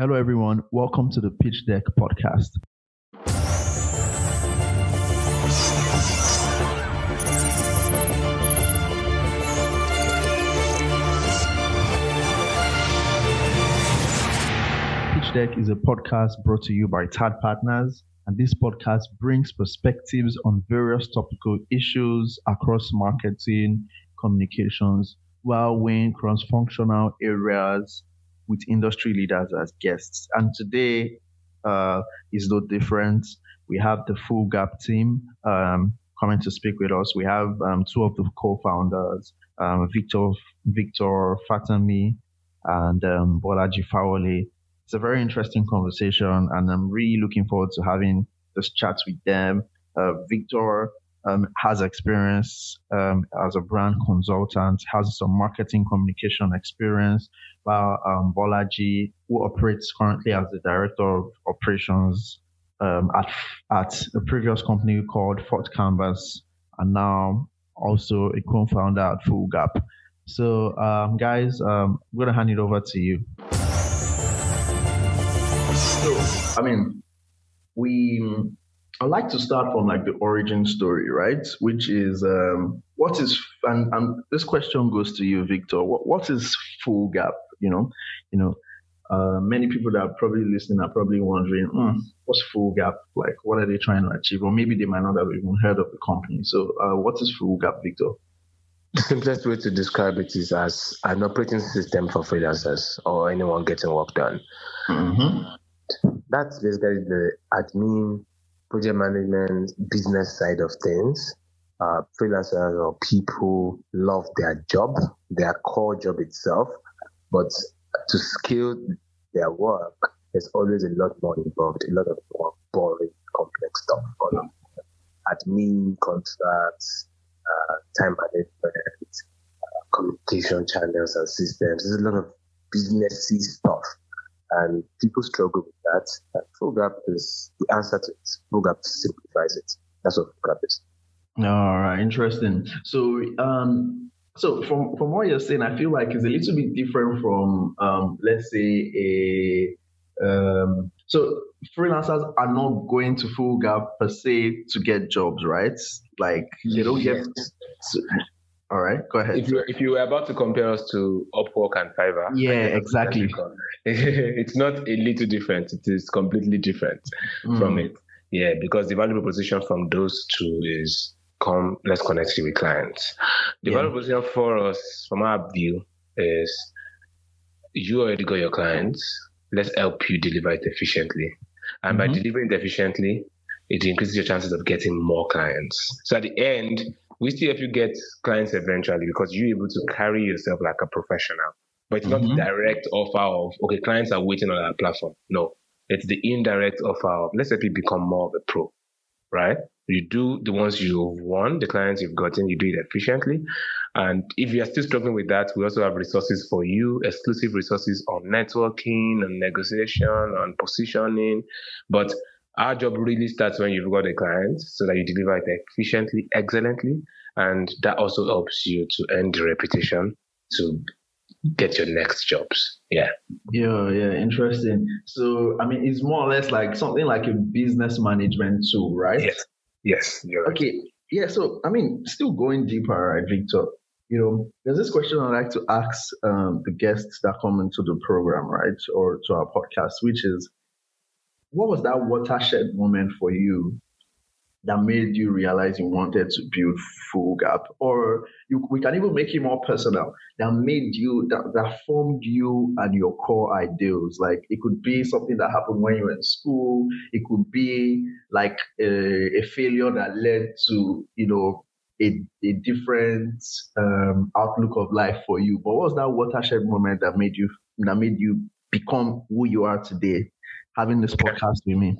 Hello, everyone. Welcome to the Pitch Deck podcast. Pitch Deck is a podcast brought to you by TAD Partners, and this podcast brings perspectives on various topical issues across marketing, communications, while weighing cross functional areas with industry leaders as guests. And today uh, is no different. We have the Full Gap team um, coming to speak with us. We have um, two of the co-founders, um, Victor Victor Fatanmi and um, Bolaji Fawole. It's a very interesting conversation, and I'm really looking forward to having this chat with them. Uh, Victor um, has experience um, as a brand consultant, has some marketing communication experience, while um, Bolaji, who operates currently as the director of operations um, at at a previous company called Fourth Canvas, and now also a co-founder at Full Gap. So, um, guys, um, I'm gonna hand it over to you. So, I mean, we I'd like to start from like the origin story, right? Which is um, what is and, and this question goes to you, Victor. What what is full gap? You know, you know, uh, many people that are probably listening are probably wondering, mm, what's full gap? Like, what are they trying to achieve? Or maybe they might not have even heard of the company. So, uh, what is full gap, Victor? The simplest way to describe it is as an operating system for freelancers or anyone getting work done. Mm-hmm. That's basically the admin project management business side of things, uh, freelancers or people love their job, their core job itself, but to scale their work, there's always a lot more involved, a lot of more boring, complex stuff. Admin, contracts, uh, time management, uh, communication channels and systems. There's a lot of businessy stuff and people struggle with that. And full gap is the answer to it. Full gap simplifies it. That's what full gap is. All right, interesting. So, um, so from from what you're saying, I feel like it's a little bit different from, um, let's say, a um, so freelancers are not going to full gap per se to get jobs, right? Like they don't get. All right, go ahead. If you if you were about to compare us to Upwork and Fiverr, yeah, exactly. it's not a little different. It is completely different mm. from it. Yeah, because the value proposition from those two is come, let's connect you with clients. The yeah. value proposition for us, from our view, is you already got your clients. Let's help you deliver it efficiently, and mm-hmm. by delivering it efficiently, it increases your chances of getting more clients. So at the end we still help you get clients eventually because you're able to carry yourself like a professional. But it's mm-hmm. not the direct offer of, okay, clients are waiting on our platform. No, it's the indirect offer of, let's help you become more of a pro, right? You do the ones you've won, the clients you've gotten, you do it efficiently. And if you are still struggling with that, we also have resources for you, exclusive resources on networking, on negotiation, on positioning. But our job really starts when you've got a client so that you deliver it efficiently, excellently. And that also helps you to earn the reputation to get your next jobs. Yeah. Yeah, yeah, interesting. So, I mean, it's more or less like something like a business management tool, right? Yes. Yes. Right. Okay. Yeah. So, I mean, still going deeper, right, Victor? You know, there's this question I like to ask um, the guests that come into the program, right, or to our podcast, which is, what was that watershed moment for you that made you realize you wanted to build full gap? Or you, we can even make it more personal that made you that, that formed you and your core ideals? Like it could be something that happened when you were in school. It could be like a, a failure that led to you know a, a different um, outlook of life for you. But what was that watershed moment that made you that made you become who you are today having this podcast with me.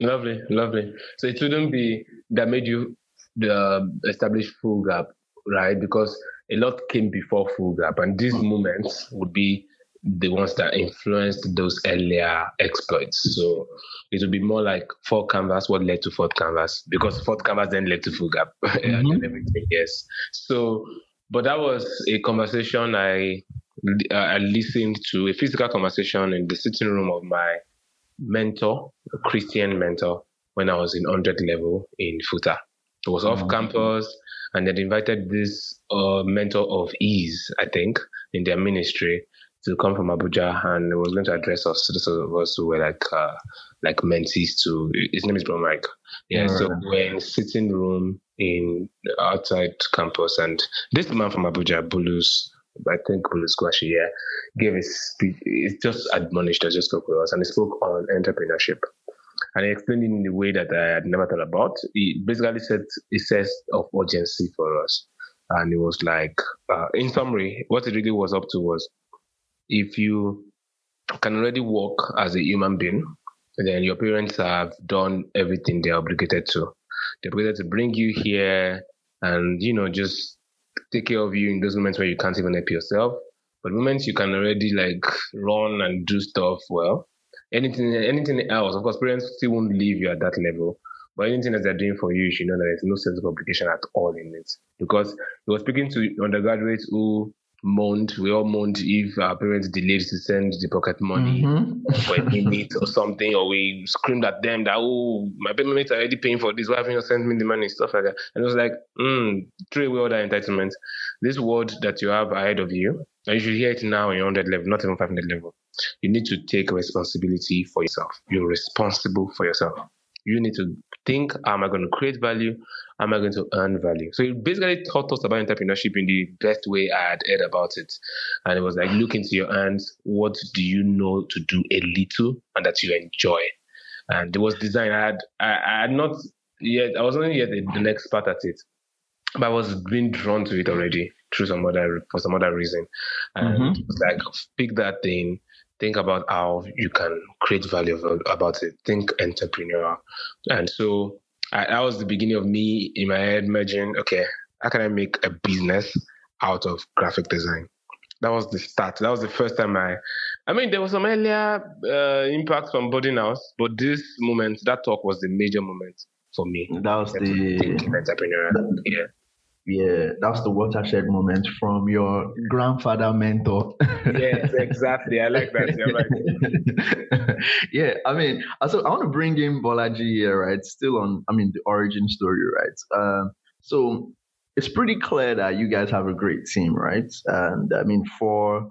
Lovely, lovely. So it wouldn't be that made you the establish full gap, right? Because a lot came before full gap, and these moments would be the ones that influenced those earlier exploits. So it would be more like Fourth Canvas, what led to Fourth Canvas, because Fourth Canvas then led to full gap mm-hmm. and everything. Yes. So, but that was a conversation I uh, I listened to a physical conversation in the sitting room of my mentor, a Christian mentor, when I was in 100 level in FUTA. It was off mm-hmm. campus, and they'd invited this uh, mentor of ease, I think, in their ministry to come from Abuja, and he was going to address us. Those of us who were like uh, like mentees to his name is Bro Mike. Yeah, so we're in sitting room in outside campus, and this man from Abuja, Bulus, I think Bulus Kwashi, yeah, gave his speech. It's just admonished us, just spoke with us, and he spoke on entrepreneurship. And he explained it in a way that I had never thought about. He basically said a sense of urgency for us. And it was like, uh, in summary, what it really was up to was if you can already work as a human being, then your parents have done everything they're obligated to. They're obligated to bring you here and, you know, just take care of you in those moments where you can't even help yourself. But moments you can already like run and do stuff well. Anything anything else, of course, parents still won't leave you at that level. But anything that they're doing for you, you should know that there's no sense of obligation at all in it. Because he was speaking to undergraduates who moaned. We all moaned if our parents delayed to send the pocket money mm-hmm. for a minute or something, or we screamed at them that, oh, my parents are already paying for this. Why haven't you sent me the money? Stuff like that. And it was like, mm, throw away all that entitlement. This word that you have ahead of you, and you should hear it now in 100 level, not even 500 level. You need to take responsibility for yourself. You're responsible for yourself. You need to think, am I going to create value? Am I going to earn value? So it basically taught us about entrepreneurship in the best way I had heard about it. And it was like, look into your hands. What do you know to do a little and that you enjoy? And it was design. I had, I, I had not yet, I wasn't yet an expert at it, but I was being drawn to it already through some other, for some other reason. And mm-hmm. it was like, pick that thing, think about how you can create value about it. Think entrepreneurial. And so I, that was the beginning of me in my head merging, okay, how can I make a business out of graphic design? That was the start. That was the first time I, I mean, there was some earlier uh, impact from Boarding House, but this moment, that talk was the major moment for me. That was the entrepreneurial. Yeah yeah, that's the watershed moment from your grandfather mentor. yes, exactly. I like that. Right. yeah, I mean, so I want to bring in Bolaji here, right? Still on, I mean, the origin story, right? Uh, so it's pretty clear that you guys have a great team, right? And I mean, for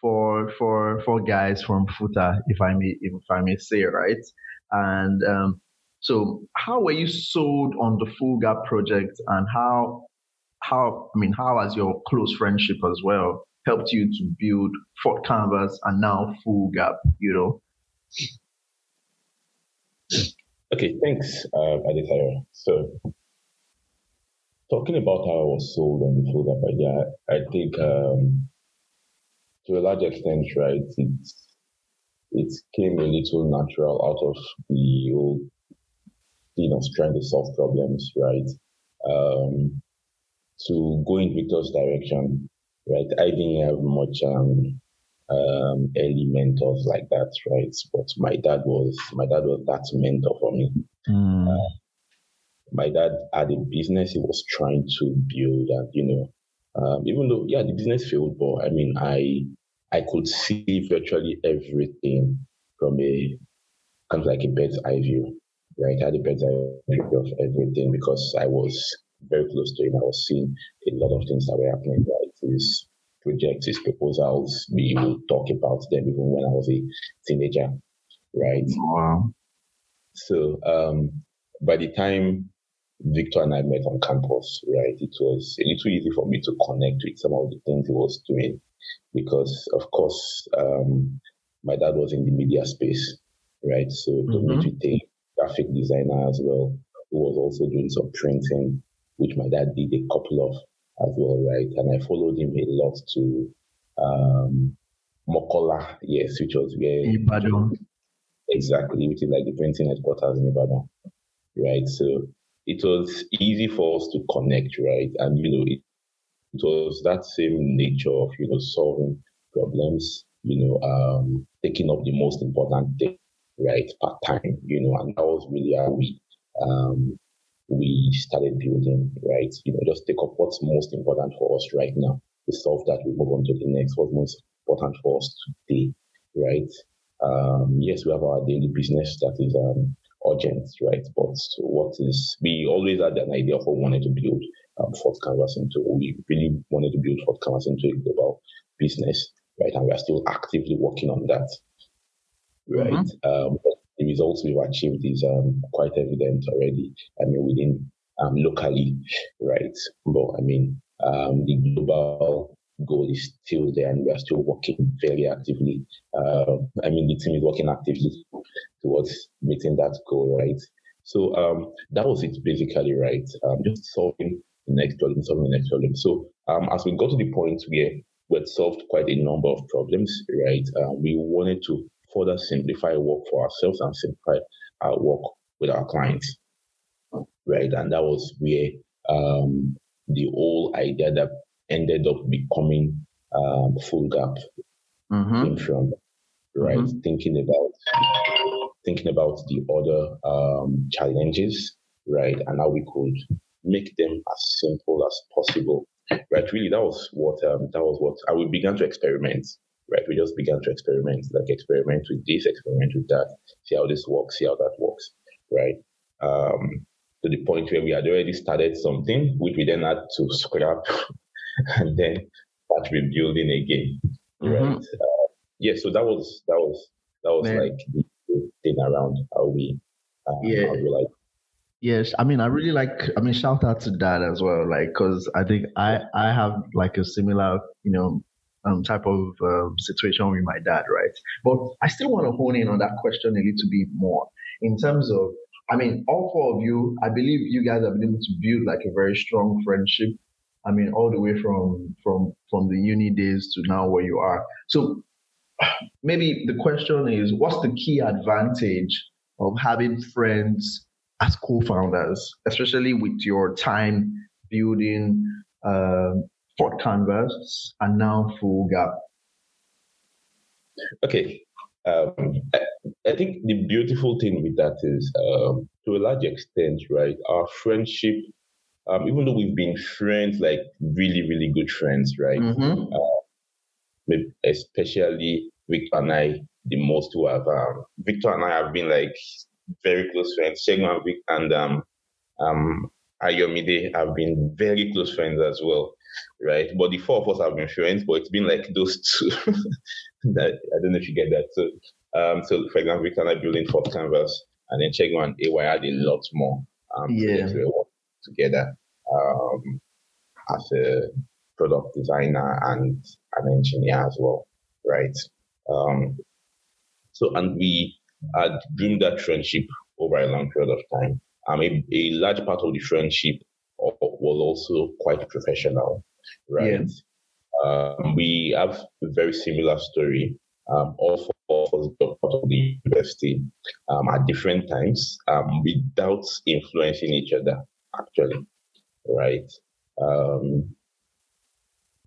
for for for guys from FUTA, if I may if I may say, right? And um, so, how were you sold on the Full Gap project, and how how I mean, how has your close friendship as well helped you to build Fourth Canvas and now Full Gap? You know. Okay, thanks, uh, Adetayo. So, talking about how I was sold on the Full Gap idea, I think um, to a large extent, right, it it came a little natural out of the old thing of trying to solve problems, right? Um, to go in Victor's direction, right? I didn't have much um, um, early mentors like that, right? But my dad was my dad was that mentor for me. Mm. Uh, my dad had a business he was trying to build, and you know, um, even though yeah, the business failed, but I mean, I I could see virtually everything from a kind of like a bird's eye view, right? I had a bird's eye view of everything because I was very close to him. I was seeing a lot of things that were happening, right? His projects, his proposals, we would talk about them even when I was a teenager, right? Wow. So um, by the time Victor and I met on campus, right, it was a little easy for me to connect with some of the things he was doing because, of course, um, my dad was in the media space, right? So mm-hmm. to meet with a graphic designer as well, who was also doing some printing which my dad did a couple of as well, right? And I followed him a lot to um, Mokola, yes, which was where Ibadan. Exactly, which is like the printing headquarters in Ibadan, right? So it was easy for us to connect, right? And you know, it, it was that same nature of you know solving problems, you know, um, taking up the most important thing, right, part time, you know, and that was really how we um, we started building, right? You know, just take up what's most important for us right now. We solve that, we move on to the next. What's most important for us today, right? Um, yes, we have our daily business that is um, urgent, right? But what is we always had an idea of what we wanted to build um, Fourth Canvas into. We really wanted to build Fourth Canvas into a global business, right? And we are still actively working on that, right? Mm-hmm. Um, the results we've achieved is um, quite evident already. I mean, within um, locally, right? But I mean, um, the global goal is still there, and we are still working very actively. Uh, I mean, the team is working actively towards meeting that goal, right? So um, that was it basically, right? Um, just solving the next problem, solving the next problem. So um, as we got to the point where we had solved quite a number of problems, right? Uh, we wanted to further simplify work for ourselves and simplify our work with our clients, right? And that was where um, the whole idea that ended up becoming um, full gap mm-hmm. came from, right? Mm-hmm. Thinking about thinking about the other um, challenges, right, and how we could make them as simple as possible, right? Really, that was what um, that was what I we began to experiment, right? We just began to experiment, like experiment with this, experiment with that, see how this works, see how that works, right? Um, to the point where we had already started something, which we then had to scrap and then start rebuilding again. Right. Mm-hmm. Uh, yeah. So that was that was that was Man. like the thing around how we uh, yeah. How we like Yes, I mean, I really like. I mean, shout out to that as well, like, because I think I I have like a similar, you know, um, type of um, situation with my dad, right? But I still want to hone in on that question a little bit more in terms of. I mean, all four of you, I believe you guys have been able to build like a very strong friendship I mean, all the way from from from the uni days to now where you are. So maybe the question is, what's the key advantage of having friends as co-founders, especially with your time building uh, Fourth Canvas and now Full Gap? Okay. Um, I, I, think the beautiful thing with that is, um, to a large extent, right, our friendship um, even though we've been friends, like really, really good friends, right? Mm-hmm. Uh, especially Victor and I, the most who have, um, Victor and I have been like very close friends. Shegun and and um, um, Ayomide have been very close friends as well, right? But the four of us have been friends, but it's been like those two. that I don't know if you get that. So, um, so for example, Victor and I building Fourth Canvas, and then Shegun and AY had a lot more. Um, yeah together um, as a product designer and an engineer as well, right? Um, so, and we had dreamed that friendship over a long period of time. Um, a, a large part of the friendship was also quite professional, right? Yeah. Um, we have a very similar story. Um, all four of us got out of the university um, at different times um, without influencing each other actually, right? Um,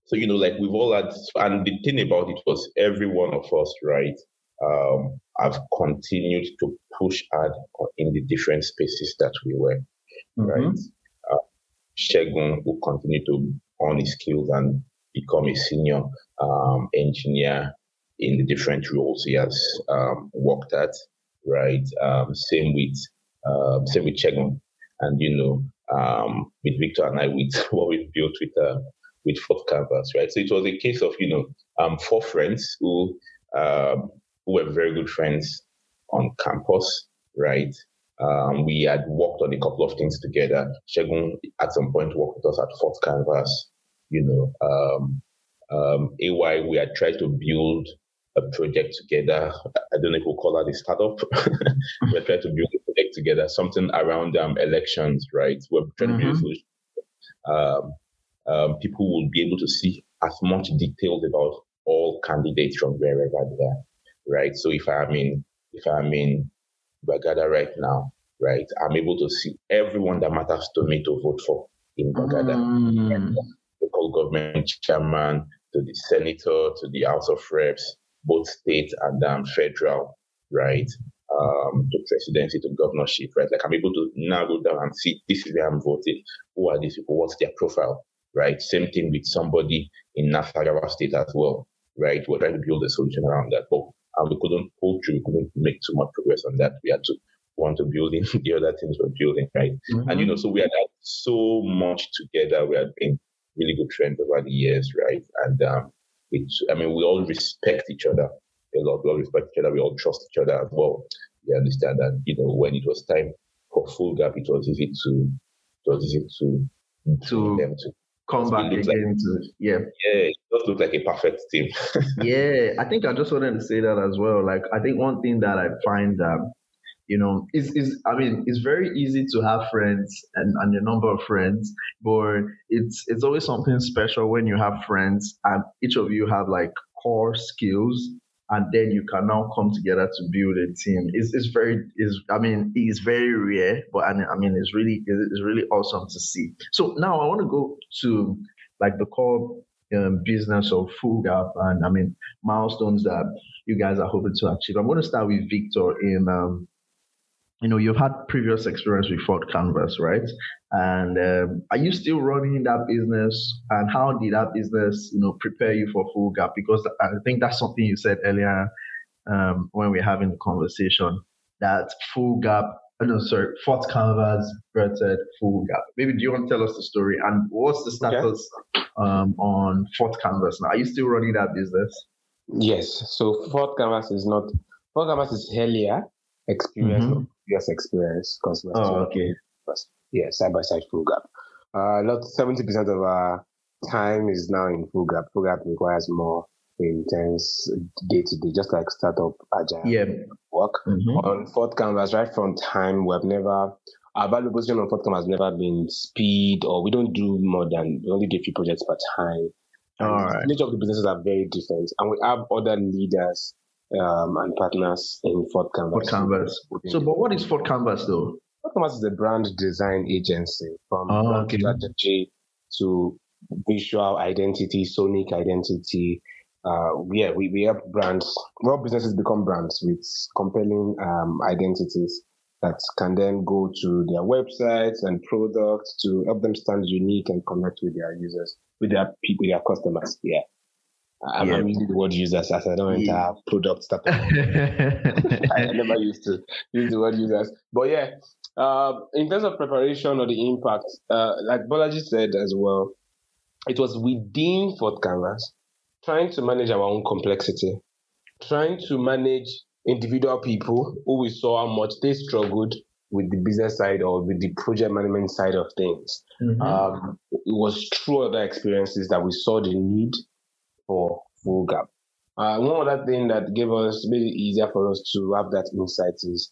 so you know, like we've all had, and the thing about it was every one of us, right, um, have continued to push hard in the different spaces that we were, mm-hmm. right? Uh, Shegun will continue to hone his skills and become a senior um, engineer in the different roles he has um, worked at, right? Um, same with uh, same with Shegun, and you know, um, with Victor and I with what we've built with uh, with Fourth Canvas, right? So it was a case of you know um, four friends who um, who were very good friends on campus, right? Um, we had worked on a couple of things together. Shegun at some point worked with us at Fourth Canvas. You know, um, um, AY we had tried to build a project together. I don't know if we'll call that a startup. we tried to build a project together, something around um, elections, right? We're trying mm-hmm. to build a solution. Um, um, people will be able to see as much details about all candidates from wherever they are, right? So if I'm in, if I'm in Bagada right now, right, I'm able to see everyone that matters to me to vote for in Bagada. Mm. Local government chairman, to the senator, to the House of Reps, both state and um, federal, right? Um, to presidency, to governorship, right? Like I'm able to narrow down and see this is where I'm voting. Who are these people? What's their profile, right? Same thing with somebody in Nasarawa state as well, right? We're trying to build a solution around that, but and we couldn't pull through, we couldn't make too much progress on that. We had to want to build in the other things we're building, right? Mm-hmm. And you know, so we had had so much together. We had been really good friends over the years, right? And um, it's, I mean, we all respect each other a lot. We all respect each other. We all trust each other as well. We understand that, you know, when it was time for full gap, it was easy to, it was easy to, to them to come back again like, to yeah. Yeah it does look like a perfect team. Yeah i think i just wanted to say that as well. Like i think one thing that i find that you know is is i mean it's very easy to have friends and, and a number of friends but it's it's always something special when you have friends and each of you have like core skills and then you can now come together to build a team. It's, it's very, is I mean, it's very rare, but I mean, I mean, it's really, it's really awesome to see. So now I want to go to like the core um, business of Full Gap and I mean, milestones that you guys are hoping to achieve. I'm going to start with Victor in, um, you know, you've had previous experience with Fourth Canvas, right? And um, are you still running that business? And how did that business, you know, prepare you for Full Gap? Because I think that's something you said earlier um, when we are having the conversation that Full Gap, oh no, sorry, Fourth Canvas birthed Full Gap. Maybe do you want to tell us the story and what's the status okay. um, on Fourth Canvas now? Are you still running that business? Yes. So Fourth Canvas is not Fourth Canvas is earlier experience mm-hmm previous experience because we're oh, okay. yeah, side by side full gap. Uh, not 70% of our time is now in full gap. Full gap requires more intense day to day, just like startup agile yeah. work. Mm-hmm. On Fourth Canvas, right from time, we've never, our value position on Fourth Canvas has never been speed or we don't do more than, we only do a few projects per time. All right. The nature of the businesses are very different. And we have other leaders um, and partners in Fourth Canvas. Fourth Canvas. So, but what is Fourth Canvas though? Fourth Canvas is a brand design agency from oh, brand okay. strategy to visual identity, sonic identity. Uh, yeah, we, we help brands, well, businesses become brands with compelling um, identities that can then go to their websites and products to help them stand unique and connect with their users, with their people, their customers. Yeah. I'm, yeah. I'm, using the word users as I don't yeah. enter product stuff. I never used to use the word users. But yeah, uh, in terms of preparation or the impact, uh, like Bolaji said as well, it was within Fourth Canvas, trying to manage our own complexity, trying to manage individual people who we saw how much they struggled with the business side or with the project management side of things. Mm-hmm. Um, it was through other experiences that we saw the need for full gap. Uh, one other thing that gave us made it easier for us to have that insight is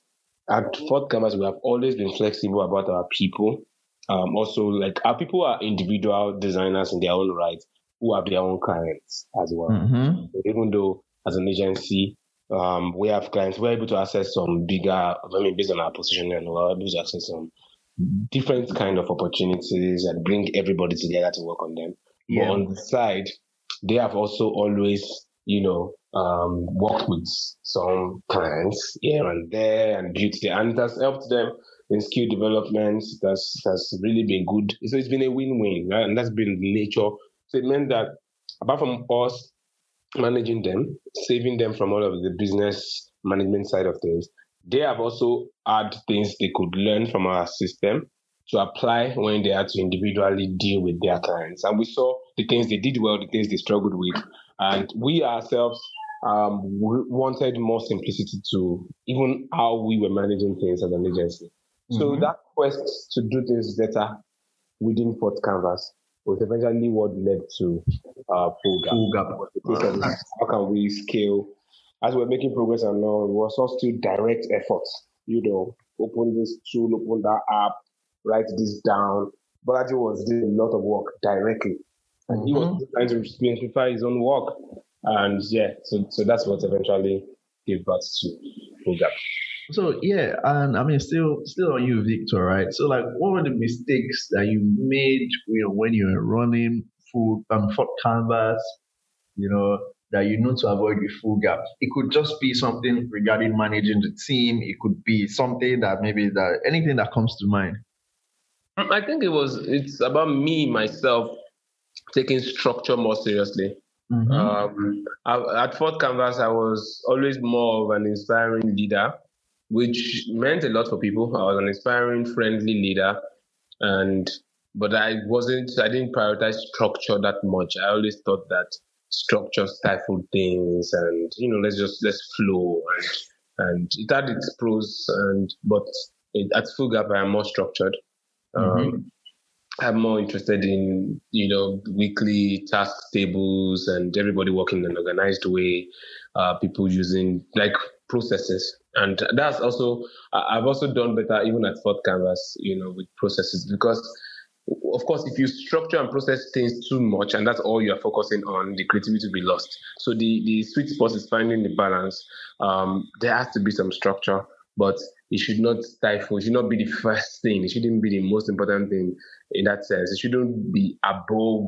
at Fourth Canvas, we have always been flexible about our people. Um, also, like our people are individual designers in their own right who have their own clients as well. Mm-hmm. So even though as an agency, um, we have clients, we're able to access some bigger, I mean, based on our position, and we're able to access some different kind of opportunities and bring everybody together to work on them. Yeah. But on the side, they have also always, you know, um, worked with some clients here and there and built and it has helped them in skill development. That's that's really been good. So it's been a win-win, right? and that's been the nature. So it meant that apart from us managing them, saving them from all of the business management side of things, they have also had things they could learn from our system to apply when they had to individually deal with their clients. And we saw the things they did well, the things they struggled with. And we ourselves um, wanted more simplicity to even how we were managing things as an agency. Mm-hmm. So that quest to do things better within Fourth Canvas was eventually what led to uh, Full Gap. Full Gap. How can we scale? As we're making progress and now, it was all still direct efforts. You know, open this tool, open that app, write this down. Bolaji was doing a lot of work directly. And mm-hmm. he was trying to simplify his own work. And yeah, so, so that's what eventually gave birth to Full Gap. So yeah, and I mean, still, still on you, Victor, right? So like, what were the mistakes that you made, you know, when you were running full um, Fourth Canvas, you know, that you know to avoid the full gap? It could just be something regarding managing the team. It could be something that maybe that anything that comes to mind. I think it was it's about me myself taking structure more seriously. Mm-hmm. Um, I, at Fourth Canvas, I was always more of an inspiring leader, which meant a lot for people. I was an inspiring, friendly leader, and but I wasn't. I didn't prioritize structure that much. I always thought that structure stifled things, and you know, let's just let's flow, and and it had its pros, and but it, at Full Gap, I am more structured. Mm-hmm. Um, I'm more interested in, you know, weekly task tables and everybody working in an organized way, uh, people using like processes. And that's also, I've also done better even at Fourth Canvas, you know, with processes because of course, if you structure and process things too much and that's all you're focusing on, the creativity will be lost. So the, the sweet spot is finding the balance. Um, there has to be some structure, but it should not stifle, it should not be the first thing, it shouldn't be the most important thing in that sense. It shouldn't be above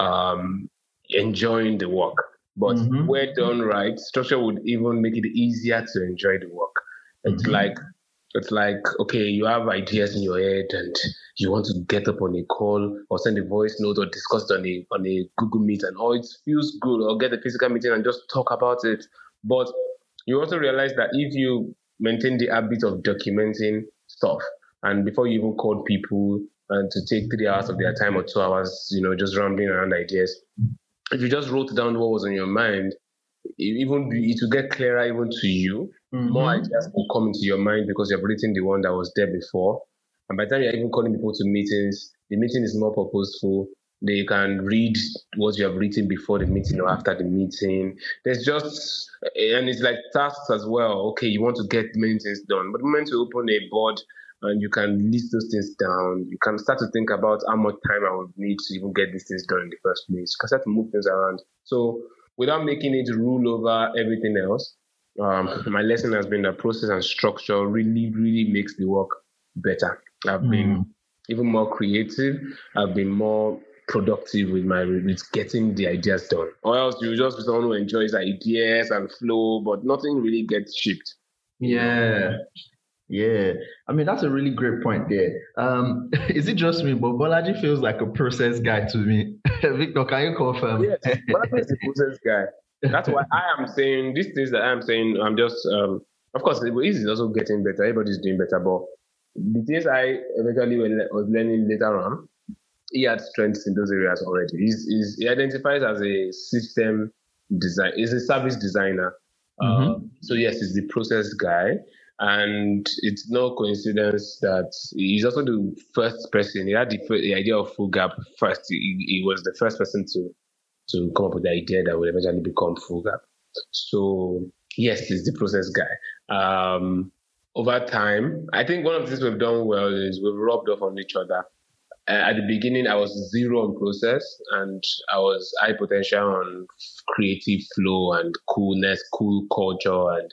um, enjoying the work. But mm-hmm. where done right, structure would even make it easier to enjoy the work. It's mm-hmm. like it's like okay, you have ideas in your head and you want to get up on a call or send a voice note or discuss it on a on a Google Meet and oh it feels good or get a physical meeting and just talk about it. But you also realize that if you maintain the habit of documenting stuff and before you even call people and to take three hours of their time or two hours, you know, just rambling around ideas. If you just wrote down what was on your mind, it even it will get clearer even to you. Mm-hmm. More ideas will come into your mind because you've written the one that was there before. And by the time you're even calling people to meetings, the meeting is more purposeful. They can read what you have written before the meeting or after the meeting. There's just, and it's like tasks as well. Okay, you want to get many things done, but the moment you open a board and you can list those things down. You can start to think about how much time I would need to even get these things done in the first place. You can start to move things around. So without making it rule over everything else, um, my lesson has been that process and structure really, really makes the work better. I've mm. been even more creative. I've been more productive with my with getting the ideas done. Or else you just be someone who enjoys ideas and flow, but nothing really gets shipped. Yeah. Yeah, I mean that's a really great point there. Um, is it just me? But Bolaji feels like a process guy to me. Victor, can you confirm? Yes, Bolaji is a process guy. That's why I am saying these things that I am saying. I'm just, um, of course, it is also getting better. Everybody's doing better, but the things I eventually was learning later on, he had strengths in those areas already. He's, he's he identifies as a system design. He's a service designer. Mm-hmm. Uh, so yes, he's the process guy. And it's no coincidence that he's also the first person. He had the, the idea of Full Gap first. He, he, was the first person to to come up with the idea that would eventually become Full Gap. So yes, he's the process guy. Um, over time, I think one of the things we've done well is we've rubbed off on each other. Uh, at the beginning, I was zero on process, and I was high potential on creative flow and coolness, cool culture, and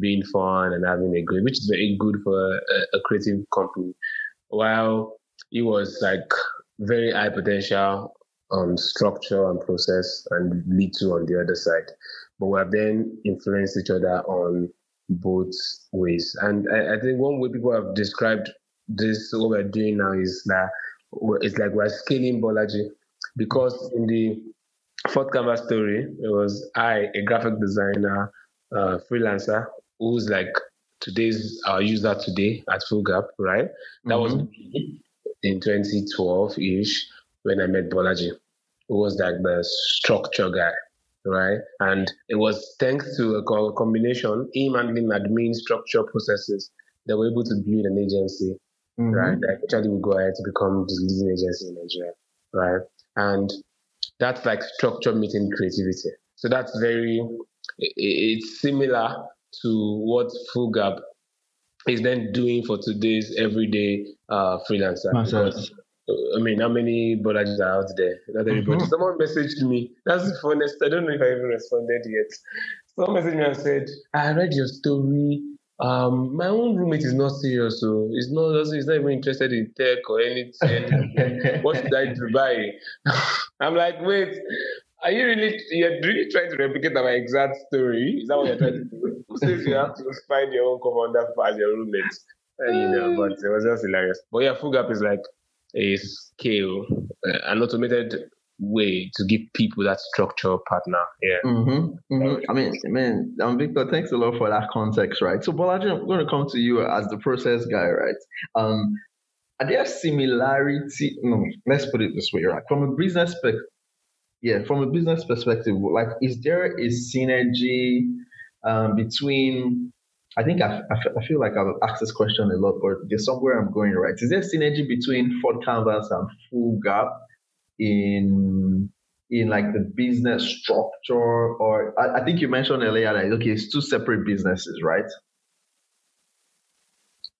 being fun and having a good, which is very good for a, a creative company. While it was like very high potential on structure and process and little on the other side. But we have then influenced each other on both ways. And I, I, think one way people have described this, what we're doing now is that it's like we're scaling Bolaji because in the fourth canvas story, it was I, a graphic designer, uh, freelancer, who's like today's our user today at Full Gap, right? That mm-hmm. was me in 2012 ish when I met Bolaji, who was like the structure guy, right? And it was thanks to a combination, him handling admin structure processes, that we're able to build an agency, mm-hmm. right? That actually we go ahead to become the leading agency in Nigeria, right? And that's like structure meeting creativity. So that's very, it's similar to what Full Gap is then doing for today's everyday uh, freelancer. Because, I mean, how many Bolajis are out there? Not everybody. Mm-hmm. Someone messaged me. That's the funnest. I don't know if I even responded yet. Someone messaged me and said, I read your story. Um, my own roommate is not serious, so he's not he's not even interested in tech or anything. what should I do buy? I'm like, wait, are you really you're really trying to replicate my exact story? Is that what you're trying to do? Who says you have to find your own co-founder as your roommate? And, you know, but it was just hilarious. But yeah, Full Gap is like a scale, uh, an automated way to give people that structural partner. Yeah. Mm-hmm, mm-hmm. I mean, man, um, Victor, thanks a lot for that context, right? So, Bolaji, I'm going to come to you as the process guy, right? Um, are there similarity? No, let's put it this way, right? From a business perspective, yeah, from a business perspective, like, is there a synergy um, between I think I, I, feel like I've asked this question a lot, but there's somewhere I'm going right. Is there synergy between Fourth Canvas and Full Gap in in like the business structure? Or I, I think you mentioned earlier like okay, it's two separate businesses, right?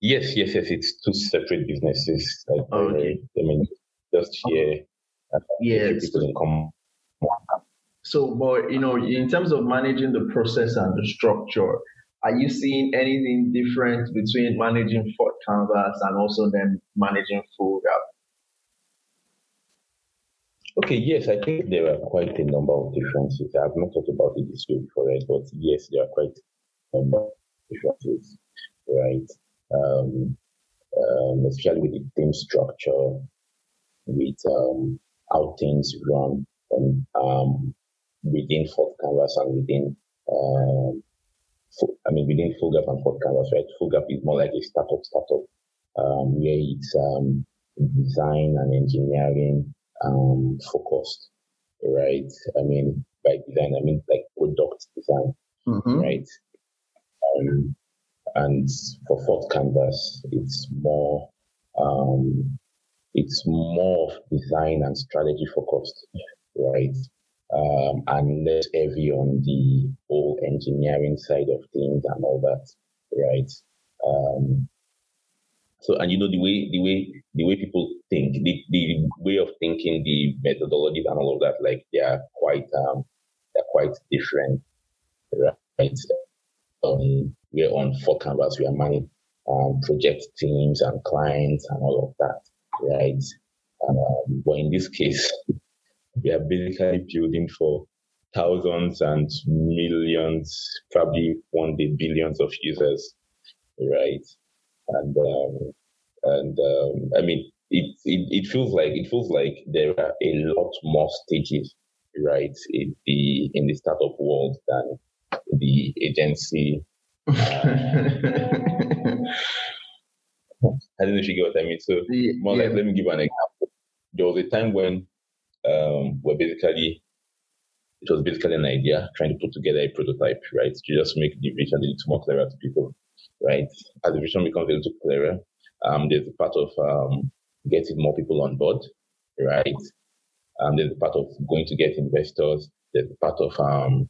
Yes, yes, yes. It's two separate businesses. Like, okay. I mean, just here. Uh, yes. People in common. So, but you know, in terms of managing the process and the structure, are you seeing anything different between managing Fourth Canvas and also then managing Full Gap? Okay, yes, I think there are quite a number of differences. I have not thought about it this way before, right? But yes, there are quite a number of differences, right? Um, um, especially with the team structure, with um, how things run um, um, within Fourth Canvas and within um, I mean, within Full Gap and Fourth Canvas, right? Full Gap is more like a startup startup, um, where it's um, design and engineering um, focused, right? I mean, by design, I mean like product design, mm-hmm. right? Um, and for Fourth Canvas, it's more, um, it's more design and strategy focused, right? um, and less heavy on the whole engineering side of things and all that, right? Um, so, and you know the way the way the way people think, the, the way of thinking, the methodologies and all of that, like they are quite um, they're quite different, right? Um, we're on Fourth Canvas, we are managing um, project teams and clients and all of that, right? Um, but in this case, we are basically building for thousands and millions, probably one day billions of users, right? And um, and um, I mean, it, it it feels like it feels like there are a lot more stages, right, in the in the startup world than the agency. Uh, I don't know if you get what I mean. So, more yeah. like, let me give an example. There was a time when um, were basically it was basically an idea trying to put together a prototype, right? To just make the vision a little more clearer to people, right? As the vision becomes a little clearer, um, there's a part of um, getting more people on board, right? Um, there's a part of going to get investors. There's a part of um,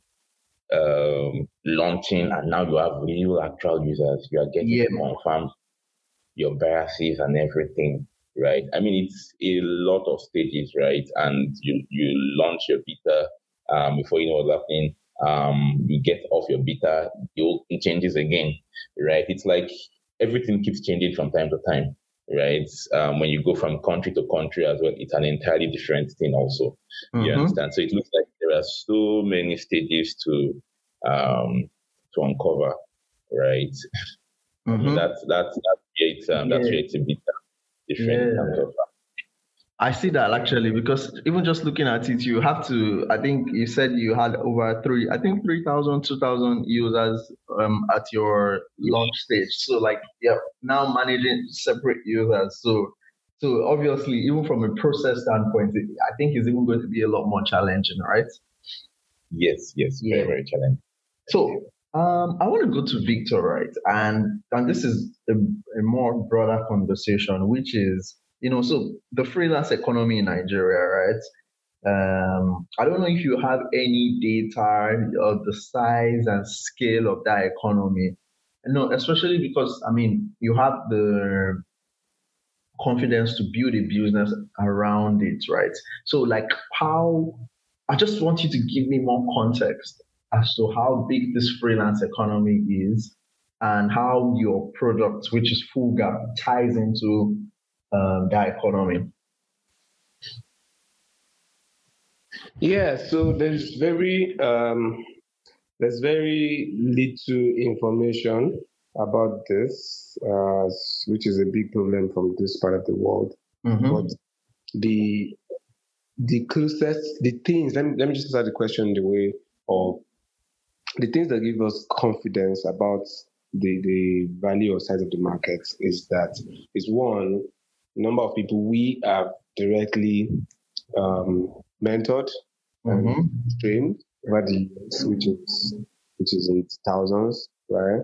um, launching, and now you have real actual users. You are getting yeah. confirmed your biases and everything, right? I mean, it's a lot of stages, right? And you you launch your beta um, before you know what's happening. Um, you get off your beta, it changes again, right? It's like everything keeps changing from time to time, right? Um, when you go from country to country as well, it's an entirely different thing also. Mm-hmm. You understand? So it looks like there are so many stages to um, to uncover, right? Mm-hmm. That's that's that creates um, yeah. that creates a bit different yeah. I see that actually because even just looking at it, you have to. I think you said you had over three, I think 3,000, 2,000 users um, at your launch stage. So like, yeah, now managing separate users. So, so obviously, even from a process standpoint, I think it's even going to be a lot more challenging, right? Yes, yes, yeah. very, very challenging. So um, I want to go to Victor, right? And and this is a, a, more broader conversation, which is, you know, so the freelance economy in Nigeria, right? Um, I don't know if you have any data of the size and scale of that economy. No, especially because I mean, you have the confidence to build a business around it, right? So, like, how? I just want you to give me more context as to how big this freelance economy is and how your product, which is Full Gap, ties into um, that economy. Yeah, so there's very um, there's very little information about this, uh, which is a big problem from this part of the world. Mm-hmm. But the the closest, the things, let me, let me just answer the question the way of the things that give us confidence about the, the value or size of the market is that is one, number of people we have directly um, mentored and Mm-hmm. trained over the years, which is which is in thousands, right?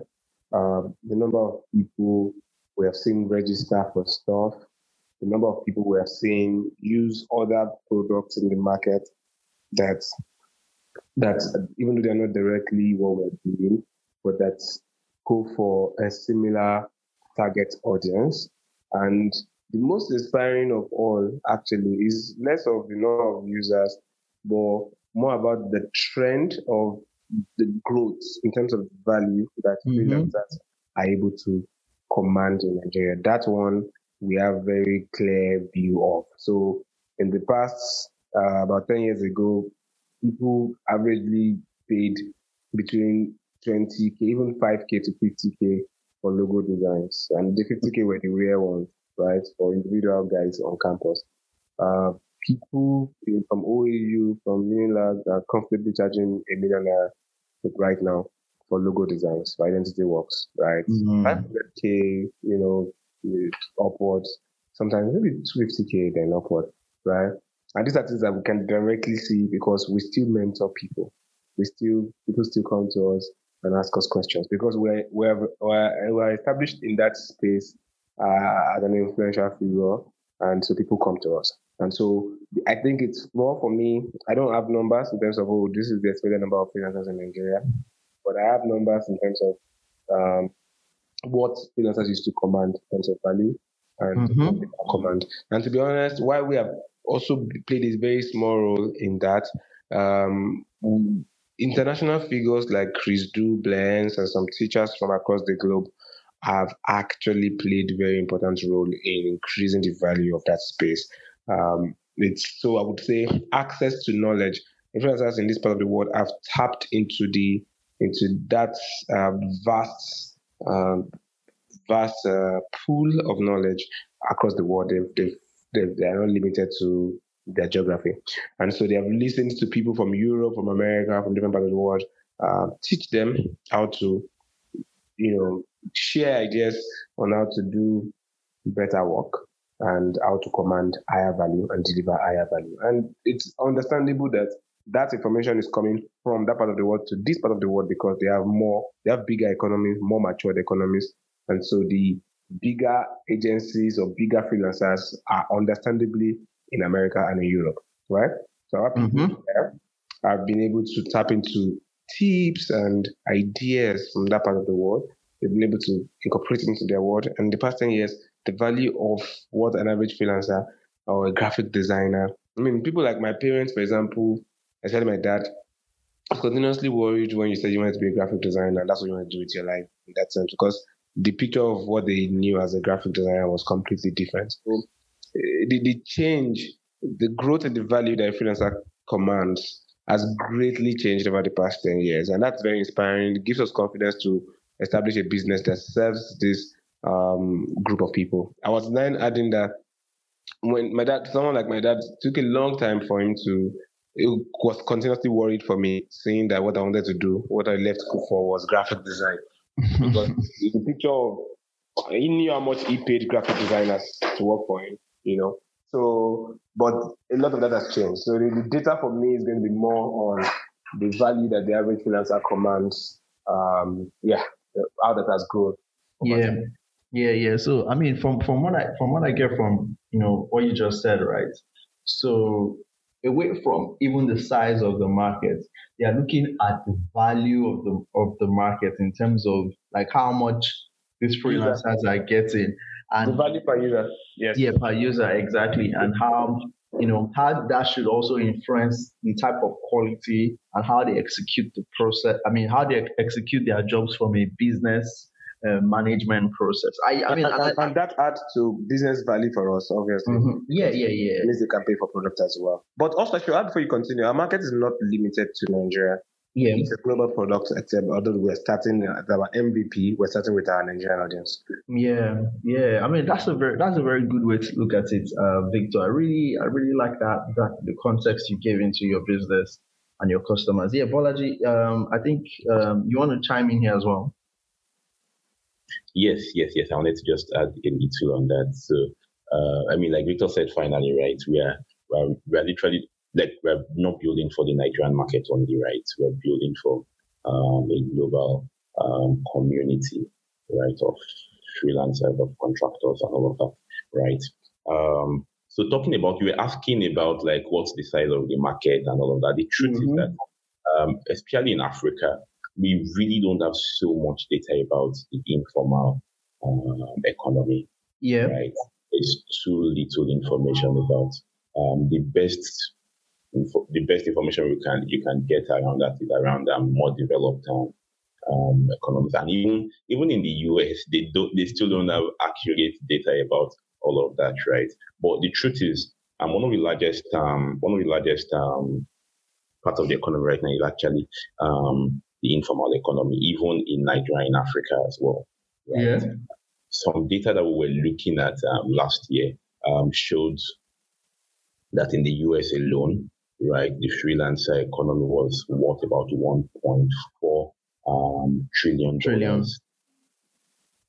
Um, the number of people we have seen register for stuff, the number of people we have seen use other products in the market that that even though they're not directly what we're doing, but that go for a similar target audience. And the most inspiring of all actually is less of the number of users, but more about the trend of the growth in terms of value that Mhm. freelancers are able to command in Nigeria. That one we have very clear view of. So in the past, uh, about 10 years ago, people averagely paid between 20k, even 5k to 50k for logo designs, and the 50k were the rare ones, right, for individual guys on campus. Uh, people in- from OAU, from Unilag are comfortably charging a million right now for logo designs for Identity Works, right? Mhm. 500k, you know, upwards, sometimes maybe 250k then upward, right? And these are things that we can directly see because we still mentor people. We still people still come to us and ask us questions because we're we're we're, we're established in that space uh, as an influential figure, and so people come to us. And so I think it's more for me. I don't have numbers in terms of oh this is the expected number of freelancers in Nigeria, but I have numbers in terms of um, what freelancers used to command in terms of value and Mhm. can command. And to be honest, why we have also played a very small role in that, um, international figures like Chris Do, Blends, and some teachers from across the globe have actually played very important role in increasing the value of that space. Um, it's so I would say access to knowledge. Influencers in this part of the world have tapped into the into that uh, vast um, vast uh, pool of knowledge across the world. They've, they've, they are not limited to their geography. And so they have listened to people from Europe, from America, from different parts of the world, uh, teach them how to, you know, share ideas on how to do better work and how to command higher value and deliver higher value. And it's understandable that that information is coming from that part of the world to this part of the world because they have more, they have bigger economies, more matured economies. And so the bigger agencies or bigger freelancers are understandably in America and in Europe, right? So our people Mhm. there have been able to tap into tips and ideas from that part of the world. They've been able to incorporate it into their world. And in the past 10 years, the value of what an average freelancer or a graphic designer, I mean, people like my parents, for example—I especially my dad, continuously worried when you said you wanted to be a graphic designer that's what you want to do with your life in that sense because the picture of what they knew as a graphic designer was completely different. So eh, the, the change, the growth and the value that a freelancer commands has greatly changed over the past 10 years. And that's very inspiring. It gives us confidence to establish a business that serves this um, group of people. I was then adding that when my dad, someone like my dad, took a long time for him to, he was continuously worried for me, saying that what I wanted to do, what I left school for was graphic design. because the picture of, he knew how much he paid graphic designers to work for him, you know. So, but a lot of that has changed. So the, the data for me is going to be more on the value that the average freelancer commands. Um, yeah, how that has grown. Yeah, time. yeah, yeah. So I mean, from from what I from what I get from you know what you just said, right? So away from even the size of the market, they are looking at the value of the of the market in terms of like how much these freelancers are getting, and The value per user, yes. yeah, per user exactly, and how you know how that should also influence the type of quality and how they execute the process. I mean, how they execute their jobs from a business uh, management process. I, I mean, and, and- and that adds to business value for us, obviously. Mhm. yeah, yeah, yeah. It means they can pay for product as well. But also, I should add before you continue, our market is not limited to Nigeria. Yeah. It's a global product, except although we're starting at our MVP, we're starting with our Nigerian audience. Yeah, yeah. I mean, that's a very that's a very good way to look at it, uh, Victor. I really I really like that that the context you gave into your business and your customers. Yeah, Bolaji, um, I think um, you want to chime in here as well. Yes, yes, yes. I wanted to just add a little on that. So, uh, I mean, like Victor said, finally, right? We are we are, we are literally like we're not building for the Nigerian market only, right? We're building for um, a global um, community, right, of freelancers, of contractors, and all of that, right? Um, so talking about, you were asking about like what's the size of the market and all of that. The truth mm-hmm. is that, um, especially in Africa, we really don't have so much data about the informal um, economy. Yeah. Right. There's too little information about um, the best info, the best information we can you can get around that is around um, more developed um, um, economies, and even even in the US, they don't they still don't have accurate data about all of that, right? But the truth is, um, one of the largest um, one of the largest um, part of the economy right now is actually um, the informal economy, even in Nigeria, in Africa as well. Right? Yeah. Some data that we were looking at um, last year um, showed that in the US alone, right, the freelancer economy was worth about 1.4 um, trillion dollars,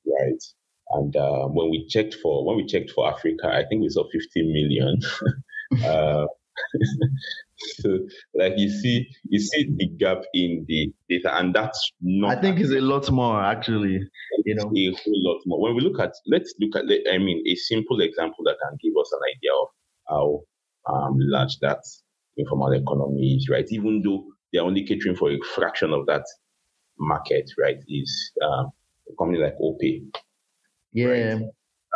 right? And uh, when we checked for when we checked for Africa, I think we saw 50 million. uh, so, like you see, you see the gap in the data, and that's not. I think it's a lot more actually. You know, a whole lot more. When we look at, let's look at. I mean, a simple example that can give us an idea of how um, large that informal economy is, right? Even though they're only catering for a fraction of that market, right? Is um, a company like OPay. Yeah. Right?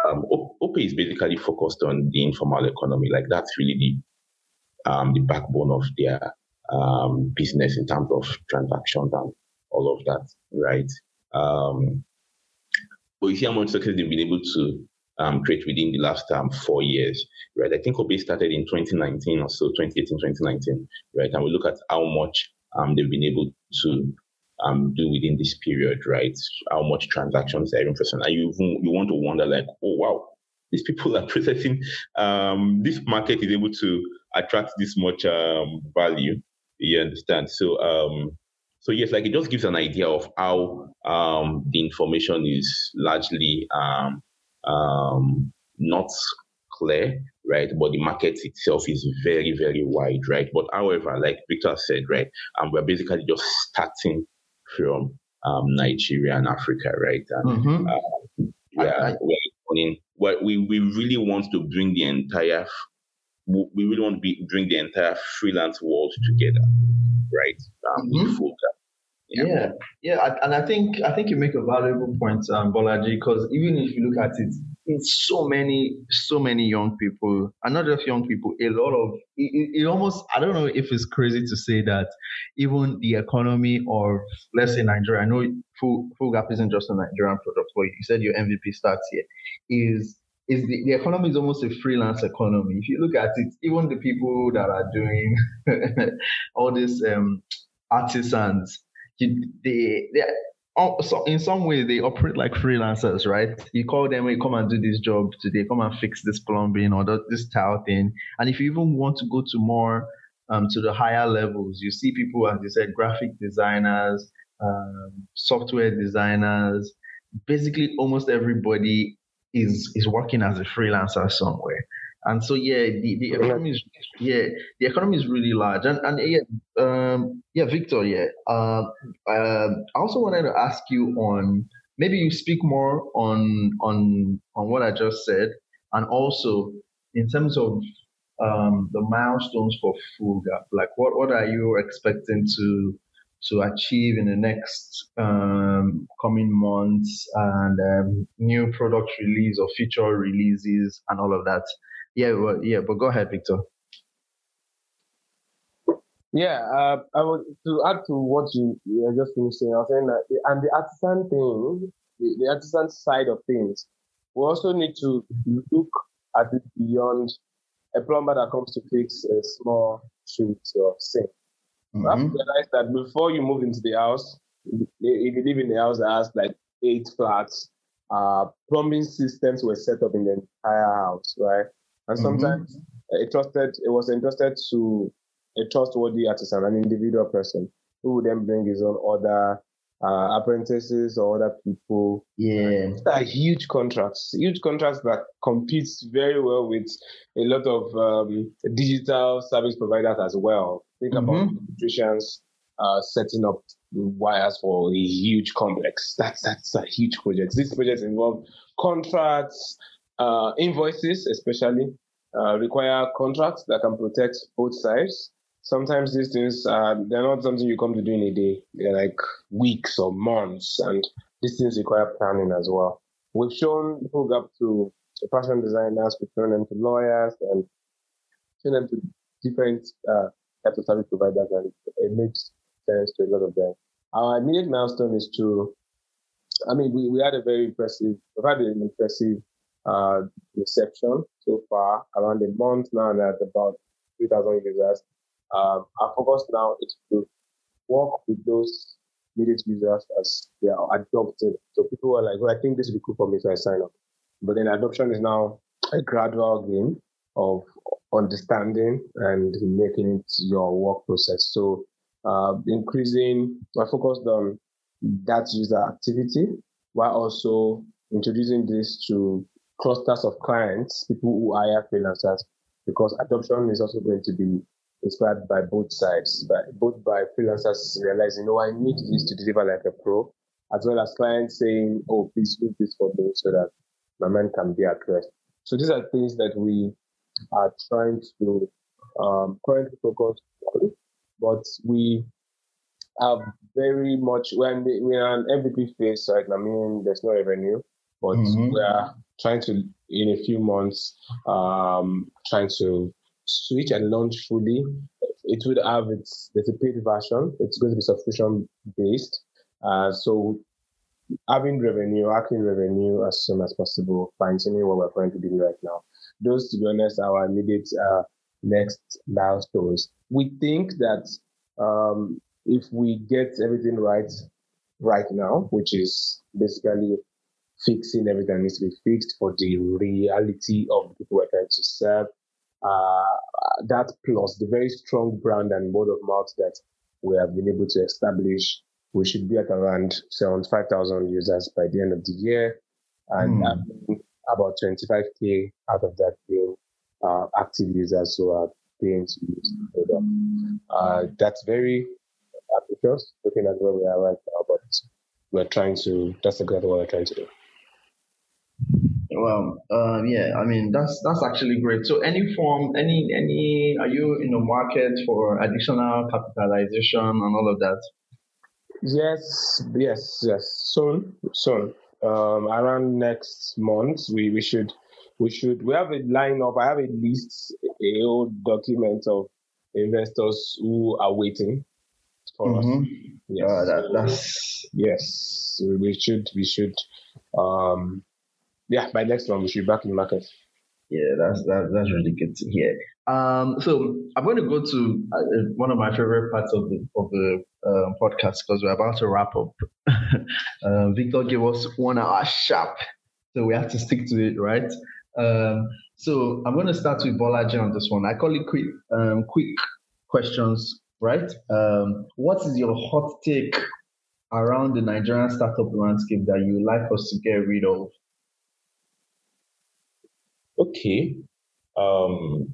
Um, OPay is basically focused on the informal economy. Like that's really the um, the backbone of their um, business in terms of transactions and all of that, right? Um, but you see how much success they've been able to um, create within the last um, four years, right? I think OPay started in 2019 or so, 2018, 2019, right? And we look at how much um, they've been able to um, do within this period, right? How much transactions they're even processing. And you, you want to wonder like, oh, wow, these people are processing, um, this market is able to attract this much um, value. You understand? So, um, so yes, like it just gives an idea of how um, the information is largely um, um, not clear, right? But the market itself is very, very wide, right? But however, like Victor said, right, um, we're basically just starting from um, Nigeria and Africa, right? And, mm-hmm. uh, yeah, we're, we we really want to bring the entire we really want to be, bring the entire freelance world together, right? Um, mm-hmm. full yeah. yeah, and I think I think you make a valuable point, um, Bolaji, because even if you look at it, it's so many, so many young people, and not just young people. A lot of it, it almost I don't know if it's crazy to say that even the economy of let's say Nigeria. I know Full Full Gap isn't just a Nigerian product, but you said your MVP starts here. Is is the, the economy is almost a freelance economy. If you look at it, even the people that are doing all these um, artisans they, they so in some way they operate like freelancers, right? You call them, hey, come and do this job today, come and fix this plumbing or this tile thing. And if you even want to go to more um, to the higher levels, you see people, as you said, graphic designers, um, software designers. Basically, almost everybody is is working as a freelancer somewhere. And so yeah, the, the economy is yeah, the economy is really large. And and yeah, um, yeah, Victor, yeah. Uh, uh, I also wanted to ask you on maybe you speak more on on on what I just said, and also in terms of um, the milestones for Full Gap. Like, what what are you expecting to to achieve in the next um, coming months and um, new product release or feature releases and all of that? Yeah, well, yeah, but go ahead, Victor. Yeah, uh, I would to add to what you, you were just finishing. I was saying that, and the artisan thing, the, the artisan side of things, we also need to look at it beyond a plumber that comes to fix a small street or sink. You have to realize that before you move into the house, if you live in the house that has like eight flats, uh, plumbing systems were set up in the entire house, right? And sometimes mm-hmm. it trusted, it was entrusted to a trustworthy artisan, an individual person, who would then bring his own other uh, apprentices or other people. Yeah, these are huge contracts, huge contracts that competes very well with a lot of um, digital service providers as well. Think mm-hmm. about electricians uh, setting up wires for a huge complex. That's that's a huge project. These projects involve contracts, uh, invoices, especially uh, require contracts that can protect both sides sometimes these things uh, they're not something you come to do in a day. They're like weeks or months, and these things require planning as well. We've shown hook up to fashion designers, we've shown them to lawyers, and shown them to different uh, types of service providers, and it makes sense to a lot of them. Our immediate milestone is to, I mean, we, we had a very impressive, we've had an impressive uh, reception so far, around a month now, and about 3,000 users. Um, our focus now is to work with those immediate users as they are adopted. So people are like, well, I think this would be cool for me, so I sign up. But then adoption is now a gradual game of understanding and making it your work process. So uh, increasing, I focused on that user activity while also introducing this to clusters of clients, people who hire freelancers, because adoption is also going to be inspired by both sides, by both by freelancers realizing, oh, I need this to deliver like a pro, as well as clients saying, oh, please do this for me so that my mind can be at rest. So these are things that we are trying to um, currently focus on, but we have very much when we are an MVP phase right now. I mean, there's no revenue, but mm-hmm. we are trying to in a few months um, trying to switch and launch fully, it would have its there's a paid version. It's going to be subscription based. Uh, so having revenue, acting revenue as soon as possible, fine tuning what we're currently doing right now. Those, to be honest, our immediate uh, next milestones. We think that um, if we get everything right right now, which is basically fixing everything that needs to be fixed for the reality of the people we're trying to serve, uh, that plus the very strong brand and word of mouth that we have been able to establish, we should be at around 75,000 users by the end of the year. And mm. about 25K out of that being uh, active users who are paying to use the product. Uh, that's very ambitious looking at where we are right now, but we're trying to, that's exactly what we're trying to do. Well, uh, yeah, I mean that's that's actually great. So, any form, any any, are you in the market for additional capitalization and all of that? Yes, yes, yes. Soon, soon. Um, around next month, we we should we should we have a line of I have a list, a old document of investors who are waiting for mm-hmm. us. Yes, uh, that, that's yes. We should we should um yeah, by next one we should be back in market. Yeah, that's that, that's really good to hear. Um, so I'm going to go to uh, one of my favorite parts of the of the uh, podcast because we're about to wrap up. uh, Victor gave us one hour sharp, so we have to stick to it, right? Um, so I'm going to start with Bolaji on this one. I call it quick um, quick questions, right? Um, what is your hot take around the Nigerian startup landscape that you would like us to get rid of? Okay, um,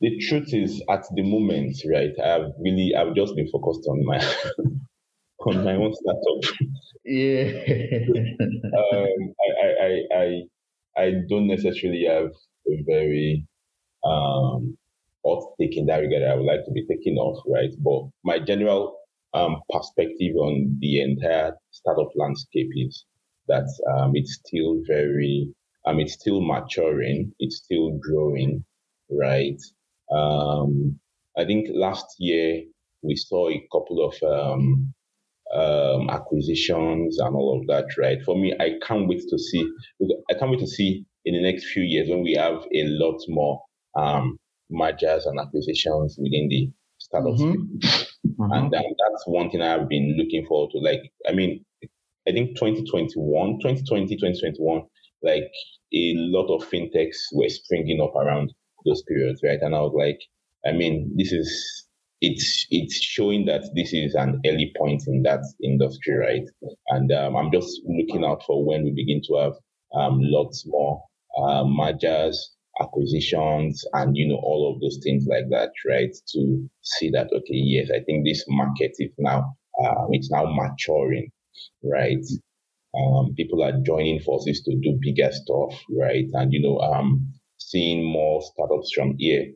the truth is at the moment, right, I've really, I've just been focused on my, on my own startup. Yeah. um, I, I, I, I don't necessarily have a very, um, take in that regard I would like to be taking off, right? But my general um, perspective on the entire startup landscape is that um, it's still very, um, it's still maturing, it's still growing, right? Um, I think last year we saw a couple of um, um, acquisitions and all of that, right? For me, I can't wait to see. I can't wait to see in the next few years when we have a lot more um, mergers and acquisitions within the startup mm-hmm. space. Mm-hmm. And um, that's one thing I've been looking forward to. Like, I mean, I think 2021, 2020, 2021, like a lot of fintechs were springing up around those periods, right? And I was like, I mean, this is it's it's showing that this is an early point in that industry, right? And um, I'm just looking out for when we begin to have um, lots more uh, mergers, acquisitions, and you know all of those things like that, right? To see that okay, yes, I think this market is now um, it's now maturing, right? Um, people are joining forces to do bigger stuff, right? And you know, um, seeing more startups from here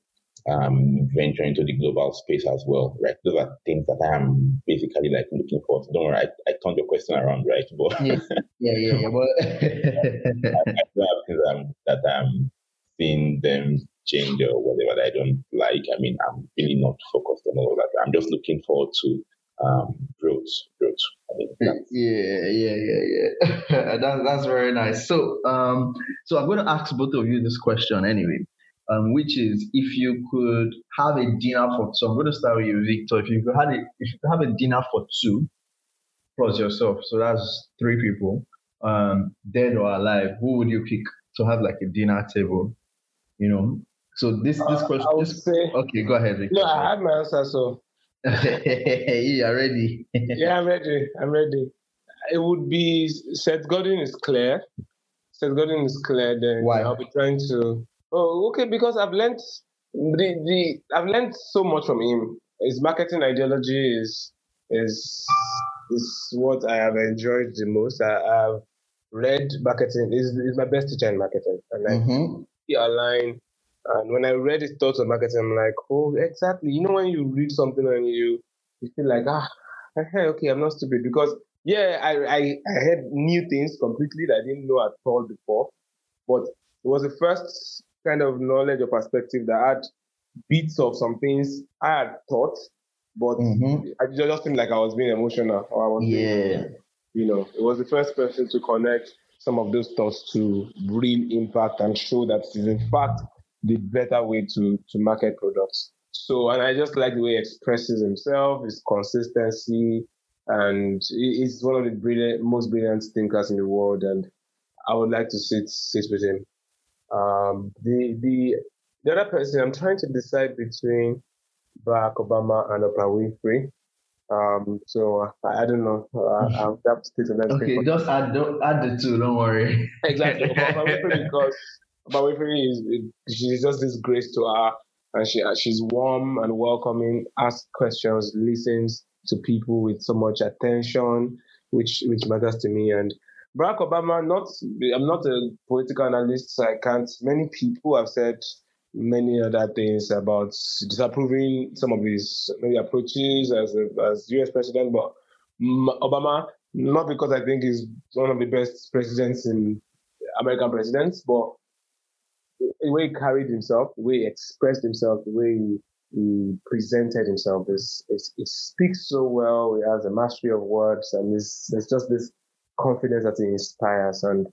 um, venture into the global space as well, right? Those are things that I am basically like looking for. Don't worry, I, I turned your question around, right? But yeah, yeah, yeah. yeah but I, I do have things um, that I'm seeing them change or whatever that I don't like. I mean, I'm really not focused on all that. I'm just looking forward to um, growth, growth. I mean, yeah, yeah, yeah, yeah. that, that's very nice. So, um, so I'm going to ask both of you this question anyway um, which is if you could have a dinner for so I'm going to start with you, Victor. If you could have a, if you could have a dinner for two plus yourself, so that's three people, um, dead or alive, who would you pick to have like a dinner table? You know. So this this question. I would this, say, okay, go ahead. Victor. No, I have my answer. So you are ready. yeah, I'm ready. I'm ready. It would be Seth Godin is clear. Seth Godin is clear. Then Why? I'll be trying to Oh, okay. Because I've learned the, the I've learned so much from him. His marketing ideology is is is what I have enjoyed the most. I, have read marketing. is is my best teacher in marketing, and like mm-hmm. he aligned. And when I read his thoughts on marketing, I'm like, oh, exactly. You know, when you read something and you you feel like, ah, okay, I'm not stupid because yeah, I I, I heard new things completely that I didn't know at all before, but it was the first kind of knowledge or perspective that had bits of some things I had thought, but mm-hmm. I just seemed like I was being emotional or I was yeah. Being, you know, it was the first person to connect some of those thoughts to real impact and show that it is in fact the better way to to market products. So, and I just like the way he expresses himself, his consistency, and he's one of the brilliant, most brilliant thinkers in the world. And I would like to sit sit with him. Um, the the the other person I'm trying to decide between Barack Obama and Oprah Winfrey. Um, so I, I don't know. Uh, I'll have to take the Okay, just add add the two. Don't worry. exactly. Oprah Winfrey because Oprah Winfrey is she's just this grace to her, and she she's warm and welcoming, asks questions, listens to people with so much attention, which which matters to me, and Barack Obama, not I'm not a political analyst, so I can't. Many people have said many other things about disapproving some of his maybe approaches as a, as U.S. president, but Obama, not because I think he's one of the best presidents in American presidents, but the way he carried himself, the way he expressed himself, the way he, he presented himself is, is, he speaks so well. He has a mastery of words, and there's, there's just this confidence that he inspires. And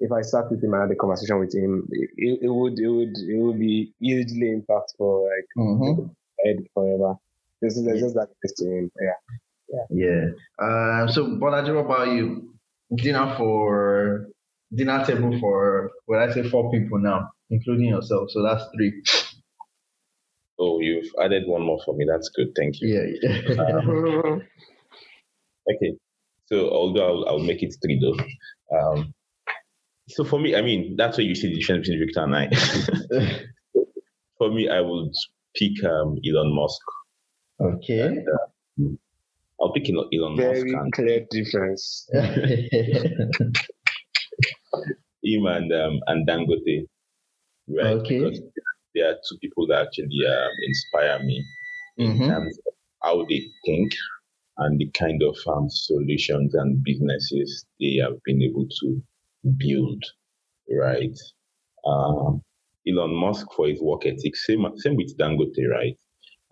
if I sat with him and had a conversation with him, it, it would it would it would be hugely impactful, like mm-hmm. forever. This is just that close to him. Yeah. Yeah. Yeah. Uh, so, Bolaji, what about you? Dinner for dinner table for well, I say four people now, including yourself. So that's three. Oh, you've added one more for me. That's good. Thank you. Yeah. yeah. Um, okay. So although I'll, I'll make it three though. Um, so for me, I mean, that's where you see the difference between Victor and I. for me, I would pick um, Elon Musk. Okay. And, uh, I'll pick Elon Very Musk. Very clear difference. Him and um, and Dangote, right? Okay. Because they are two people that actually um, inspire me mm-hmm. in terms of how they think, and the kind of um, solutions and businesses they have been able to build, right? Um, Elon Musk for his work ethic, same, same with Dangote, right?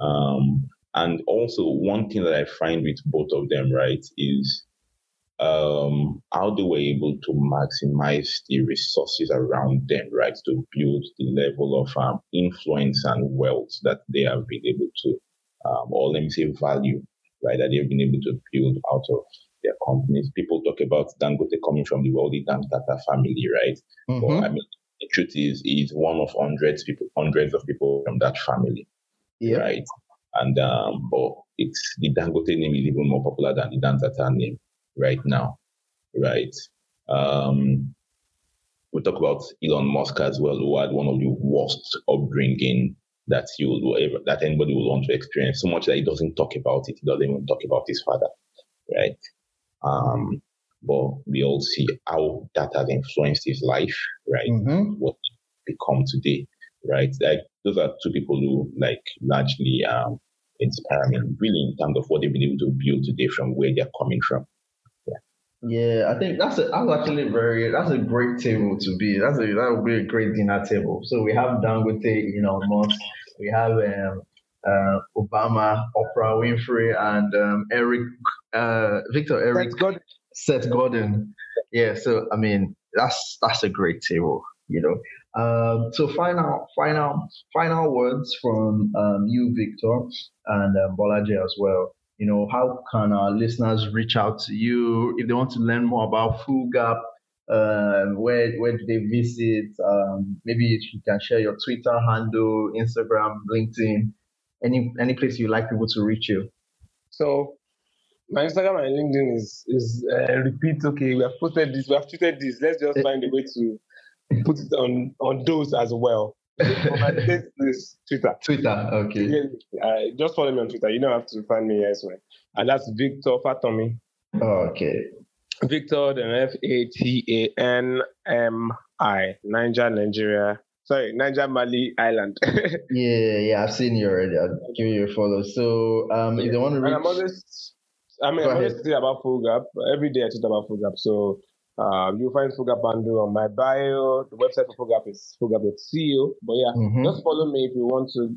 Um, and also one thing that I find with both of them, right, is um, how they were able to maximize the resources around them, right, to build the level of um, influence and wealth that they have been able to, um, or let me say value, right, that they've been able to build out of their companies. People talk about Dangote coming from the wealthy Dantata family, right? Mm-hmm. But I mean, the truth is, he's one of hundreds people, hundreds of people from that family, yeah. right? And um, but it's the Dangote name is even more popular than the Dantata name right now, right? Um, we talk about Elon Musk as well, who had one of the worst upbringing that you would ever, that anybody would want to experience. So much that he doesn't talk about it. He doesn't even talk about his father, right? Um, but we all see how that has influenced his life, right? Mm-hmm. What become today, right? Like those are two people who like largely um, inspire me really in terms of what they've been able to build today from where they're coming from. Yeah, I think that's a that's actually very that's a great table to be. That's a that would be a great dinner table. So we have Dangote, you know, Musk, we have um, uh, Obama, Oprah Winfrey, and um, Eric uh, Victor Eric Seth Gordon. Seth Godin. Yeah, so I mean that's that's a great table, you know. Um, so final final final words from um, you, Victor, and um, Bolaji as well you know, how can our listeners reach out to you if they want to learn more about Full Gap? Uh, where where do they visit? Um, maybe you can share your Twitter handle, Instagram, LinkedIn, any any place you like people to reach you. So my Instagram and LinkedIn is is uh, repeat. Okay, we have posted this, we have tweeted this. Let's just eh. find a way to put it on on those as well is Twitter. Twitter, okay. Uh, just follow me on Twitter. You don't have to find me elsewhere. And that's Victor Fatanmi. Oh, okay. Victor, then F A T A N M I, Niger, Nigeria. Sorry, Niger, Mali Island. yeah, yeah, I've seen you already. I'll give you a follow. So, um, if they want to reach. I'm always, I mean, I'm always tweeting about Full Gap. Every day I tweet about Full Gap. So, um, you'll find Full Gap Bando on my bio. The website for Full Gap is fullgap.co. But yeah, mm-hmm. just follow me if you want to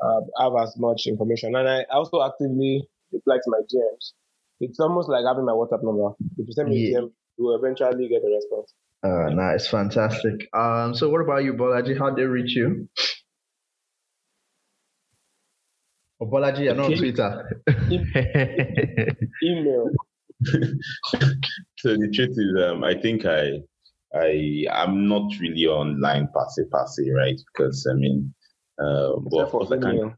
uh, have as much information. And I also actively reply to my DMs. It's almost like having my WhatsApp number. If you send me yeah. a DM, you will eventually get a response. Uh, nice, fantastic. Um, so what about you, Bolaji? How they reach you? Oh, Bolaji, you're not on Twitter. Email. so the truth is, um, I think I, I, I'm not really online passe passe, right? Because I mean, uh, but of course I can.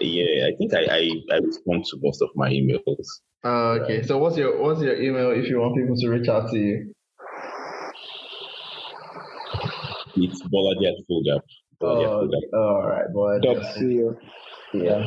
Yeah, I think I, I, I respond to most of my emails. Uh, okay. Right? So what's your what's your email if you want people to reach out to you? It's Bolaji at Full Gap. Oh, all right, Bolaji. Yeah.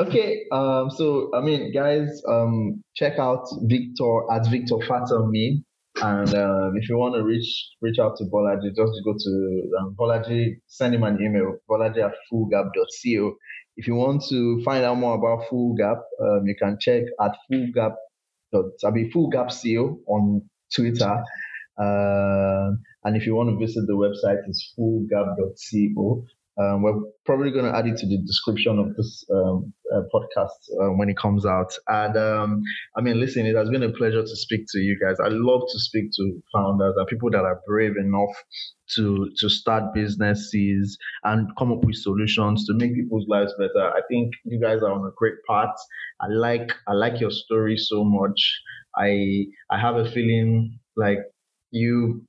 Okay, um, so I mean, guys, um, check out Victor at Victor Me, and um, if you want to reach reach out to Bolaji, just go to um, Bolaji, send him an email, Bolaji at fullgap.co. If you want to find out more about Full Gap, um, you can check at fullgap. I mean, Full Gap on Twitter. Uh, and if you want to visit the website, it's fullgap.co. Um, we're probably going to add it to the description of this um, uh, podcast uh, when it comes out. And um, I mean, listen, it has been a pleasure to speak to you guys. I love to speak to founders and people that are brave enough to to start businesses and come up with solutions to make people's lives better. I think you guys are on a great path. I like I like your story so much. I I have a feeling like you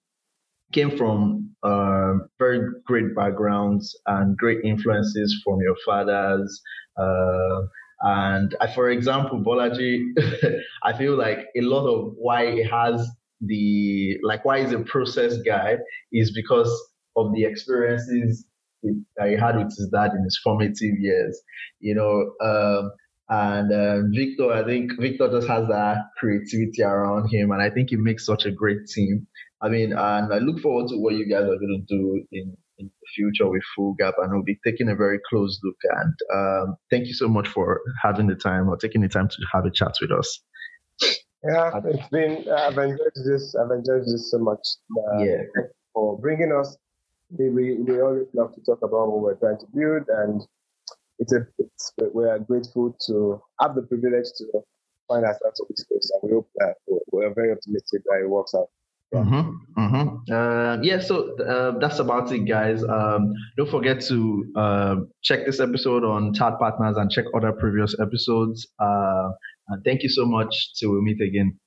came from uh, very great backgrounds and great influences from your fathers. Uh, and I, for example, Bolaji, I feel like a lot of why he has the like why he's a process guy is because of the experiences that he had with his dad in his formative years. You know, um, and um, Victor, I think Victor just has that creativity around him, and I think he makes such a great team. I mean, and I look forward to what you guys are going to do in, in the future with Full Gap, and we'll be taking a very close look. And um, thank you so much for having the time or taking the time to have a chat with us. Yeah, it's been. I've enjoyed this. I've enjoyed this so much. Uh, yeah. For bringing us, we, we we always love to talk about what we're trying to build, and it's a it's, we are grateful to have the privilege to find ourselves in this space, and we hope that we're very optimistic that it works out. Mm-hmm, mm-hmm. Uh, yeah, so uh, that's about it, guys. Um, don't forget to uh, check this episode on Tad Partners and check other previous episodes. Uh, and thank you so much. Till we meet again.